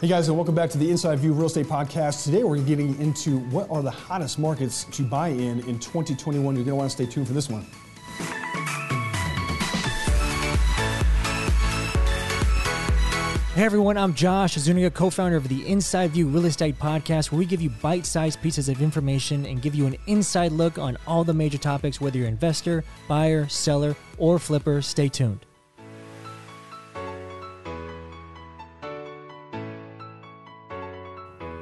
Hey guys, and welcome back to the Inside View Real Estate Podcast. Today we're getting into what are the hottest markets to buy in in 2021. You're going to want to stay tuned for this one. Hey everyone, I'm Josh Zuniga, co-founder of the Inside View Real Estate Podcast, where we give you bite-sized pieces of information and give you an inside look on all the major topics, whether you're investor, buyer, seller, or flipper. Stay tuned.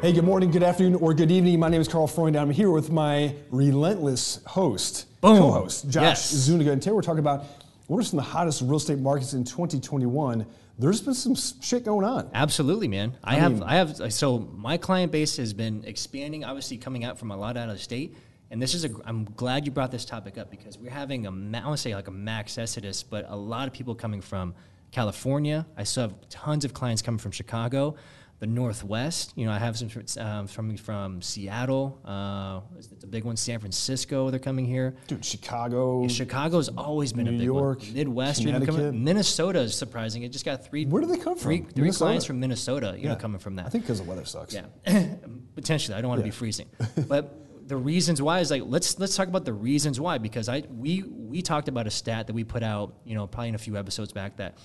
Hey, good morning, good afternoon, or good evening. My name is Carl Freund. I'm here with my relentless host, Boom. co-host, Josh Yes. Zuniga. And today we're talking about what are some of the hottest real estate markets in 2021. There's been some shit going on. Absolutely, man. I, I have, mean- I have. So my client base has been expanding, obviously coming out from a lot out of the state. And this is a. I'm glad you brought this topic up because we're having a. I want to say like a max exodus, but a lot of people coming from California. I still have tons of clients coming from Chicago, the Northwest. You know, I have some um, from from Seattle. Uh, is it the big one? San Francisco. They're coming here. Dude, Chicago. Chicago's always been a big York, one. Midwest, Connecticut. Minnesota is surprising. It just got three. Where do they come Three, from? three Minnesota? clients from Minnesota. You know, Yeah. coming from that. I think because the weather sucks. Yeah, potentially. I don't want to Yeah. be freezing, but the reasons why is like let's let's talk about the reasons why because I we we talked about a stat that we put out you know probably in a few episodes back that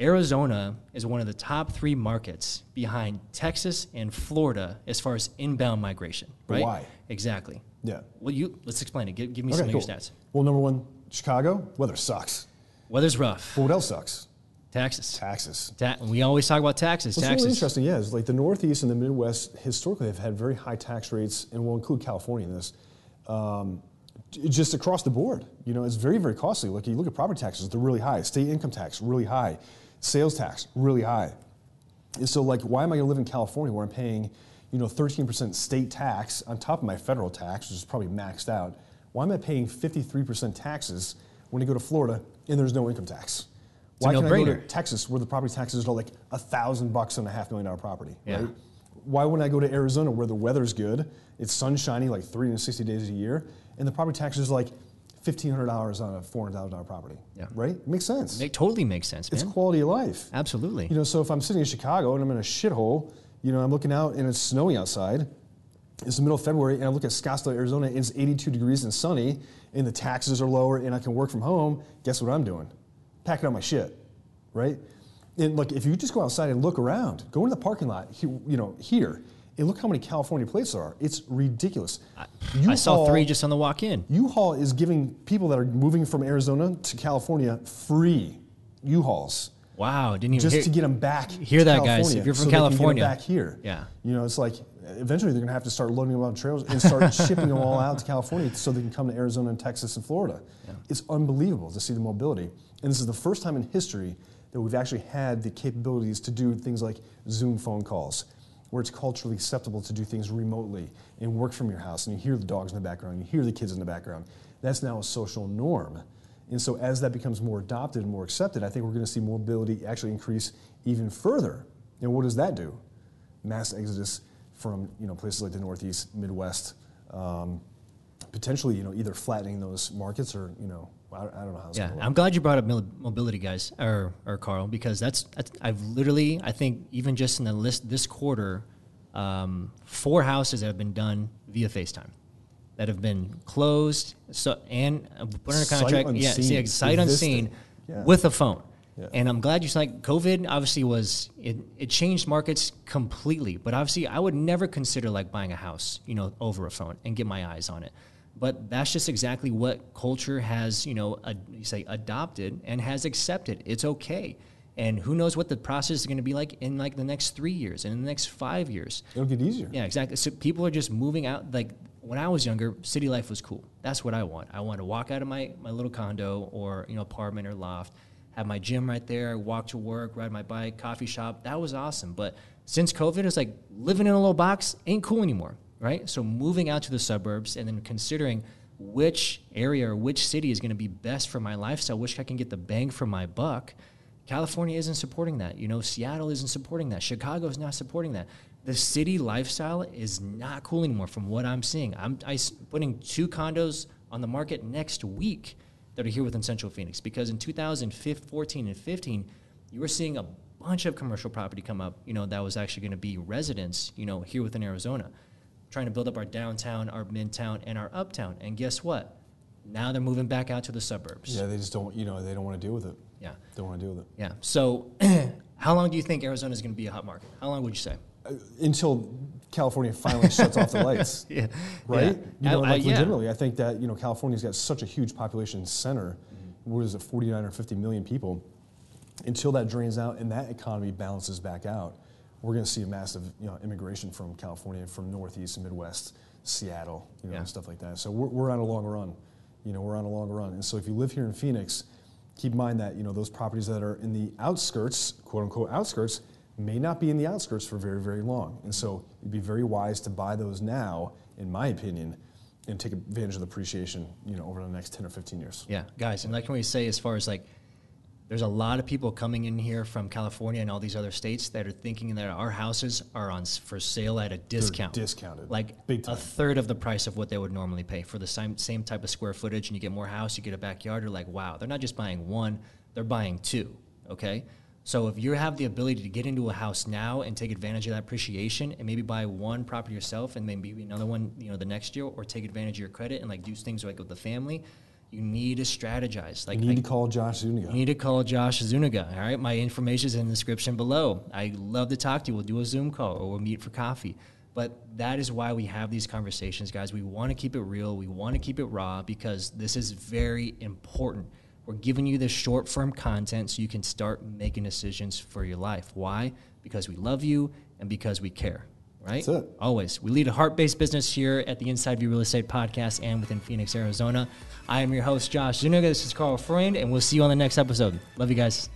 Arizona is one of the top three markets behind Texas and Florida as far as inbound migration. Right? Why? Exactly. Yeah. Well, you let's explain it. Give, give me Okay, some cool. of your stats. Well, number one, Chicago, weather sucks. Weather's rough. But what else sucks? Taxes. Taxes. Ta- we always talk about taxes. What's taxes. really interesting, yeah, is like the Northeast and the Midwest historically have had very high tax rates, and we'll include California in this. Um, just across the board, you know, it's very, very costly. Like you look at property taxes, they're really high. State income tax, really high. Sales tax, really high. And so, like, why am I going to live in California where I'm paying, you know, 13% state tax on top of my federal tax, which is probably maxed out? Why am I paying 53% taxes when I go to Florida and there's no income tax? Why can't I go to. Texas where the property taxes are like a thousand bucks on a half million dollar property? Yeah. Right? Why wouldn't I go to Arizona where the weather's good, it's sunshiny like 360 days a year, and the property tax is like $1,500 on a $400,000 property? Yeah. Right? Makes sense. Make, totally makes sense, it's quality of life. Absolutely. You know, so if I'm sitting in Chicago and I'm in a shithole, you know, I'm looking out and it's snowing outside. It's the middle of February, and I look at Scottsdale, Arizona, and it's 82 degrees and sunny, and the taxes are lower, and I can work from home. Guess what I'm doing? Packing up my shit, right? And look, if you just go outside and look around, go into the parking lot, you know, here, and look how many California plates there are. It's ridiculous. I saw three just on the walk in. U-Haul is giving people that are moving from Arizona to California free U-Hauls Wow, didn't even just hear, to get them back. hear that, guys. California If you're from so they can get 'em California. back here. Yeah. You know, it's like eventually they're going to have to start loading them on trailers and start shipping them all out to California so they can come to Arizona and Texas and Florida. It's unbelievable to see the mobility. And this is the first time in history that we've actually had the capabilities to do things like Zoom phone calls, where it's culturally acceptable to do things remotely and work from your house, and you hear the dogs in the background, you hear the kids in the background. That's now a social norm. And so as that becomes more adopted and more accepted, I think we're going to see mobility actually increase even further. And what does that do? Mass exodus from you know places like the Northeast, Midwest, um, potentially you know either flattening those markets or you know I, I don't know how it's Yeah, going to I'm glad you brought up mobility, guys, or or Carl, because that's, that's I've literally I think even just in the list this quarter, um, four houses that have been done via FaceTime, that have been closed, so and uh, put under contract, yeah, unseen. see, sight unseen. Yeah. with a phone. Yeah. And I'm glad you said like COVID obviously was it, it changed markets completely, but obviously I would never consider like buying a house, you know, over a phone and get my eyes on it. But that's just exactly what culture has, you know, ad, you say adopted and has accepted. It's okay. And who knows what the process is going to be like in like the next three years and in the next five years. It'll get easier. Yeah, exactly. So people are just moving out. Like when I was younger, city life was cool. That's what I want. I want to walk out of my, my little condo or you know apartment or loft, have my gym right there, walk to work, ride my bike, coffee shop. That was awesome. But since COVID, it's like living in a little box ain't cool anymore, right? So moving out to the suburbs and then considering which area or which city is going to be best for my lifestyle, which I can get the bang for my buck. California isn't supporting that. You know, Seattle isn't supporting that. Chicago is not supporting that. The city lifestyle is not cool anymore from what I'm seeing. I'm I putting two condos on the market next week that are here within Central Phoenix because in 2014 and 15, you were seeing a bunch of commercial property come up, you know, that was actually going to be residents, you know, here within Arizona, trying to build up our downtown, our midtown, and our uptown. And guess what? Now they're moving back out to the suburbs. Yeah, they just don't. You know, they don't want to deal with it. Yeah. They don't want to deal with it Yeah. So, how long do you think Arizona is going to be a hot market? How long would you say? Uh, until California finally shuts off the lights. Yeah. right? Yeah. You know, I- I- like yeah. legitimately, I think that you know California's got such a huge population center. Mm-hmm. What is it, 49 or 50 million people? Until that drains out and that economy balances back out, we're going to see a massive you know immigration from California, from Northeast and Midwest, Seattle, you know, Yeah. and stuff like that. So we're, we're on a long run. You know, we're on a long run. And so if you live here in Phoenix, keep in mind that you know those properties that are in the outskirts, quote unquote outskirts, may not be in the outskirts for very, very long. And so it'd be very wise to buy those now, in my opinion, and take advantage of the appreciation, you know, over the next 10 or 15 years. Yeah, guys, and like when we say, as far as like, there's a lot of people coming in here from California and all these other states that are thinking that our houses are on for sale at a discount, discounted. like a third of the price of what they would normally pay for the same same type of square footage, and you get more house, you get a backyard. You're like, wow, they're not just buying one, they're buying two. Okay, so if you have the ability to get into a house now and take advantage of that appreciation, and maybe buy one property yourself, and maybe another one, you know, the next year, or take advantage of your credit and like do things like with the family. You need to strategize. Like You need I- to call Josh Zuniga. you need to call Josh Zuniga. All right, my information is in the description below. I love to talk to you. We'll do a Zoom call or we'll meet for coffee. But that is why we have these conversations, guys. We want to keep it real. We want to keep it raw because this is very important. We're giving you this short form content so you can start making decisions for your life. Why? Because we love you and because we care. Right? That's it. Always. We lead a heart based business here at the Inside View Real Estate Podcast and within Phoenix, Arizona. I am your host, Josh Zuniga. This is Carl Freund, and we'll see you on the next episode. Love you guys.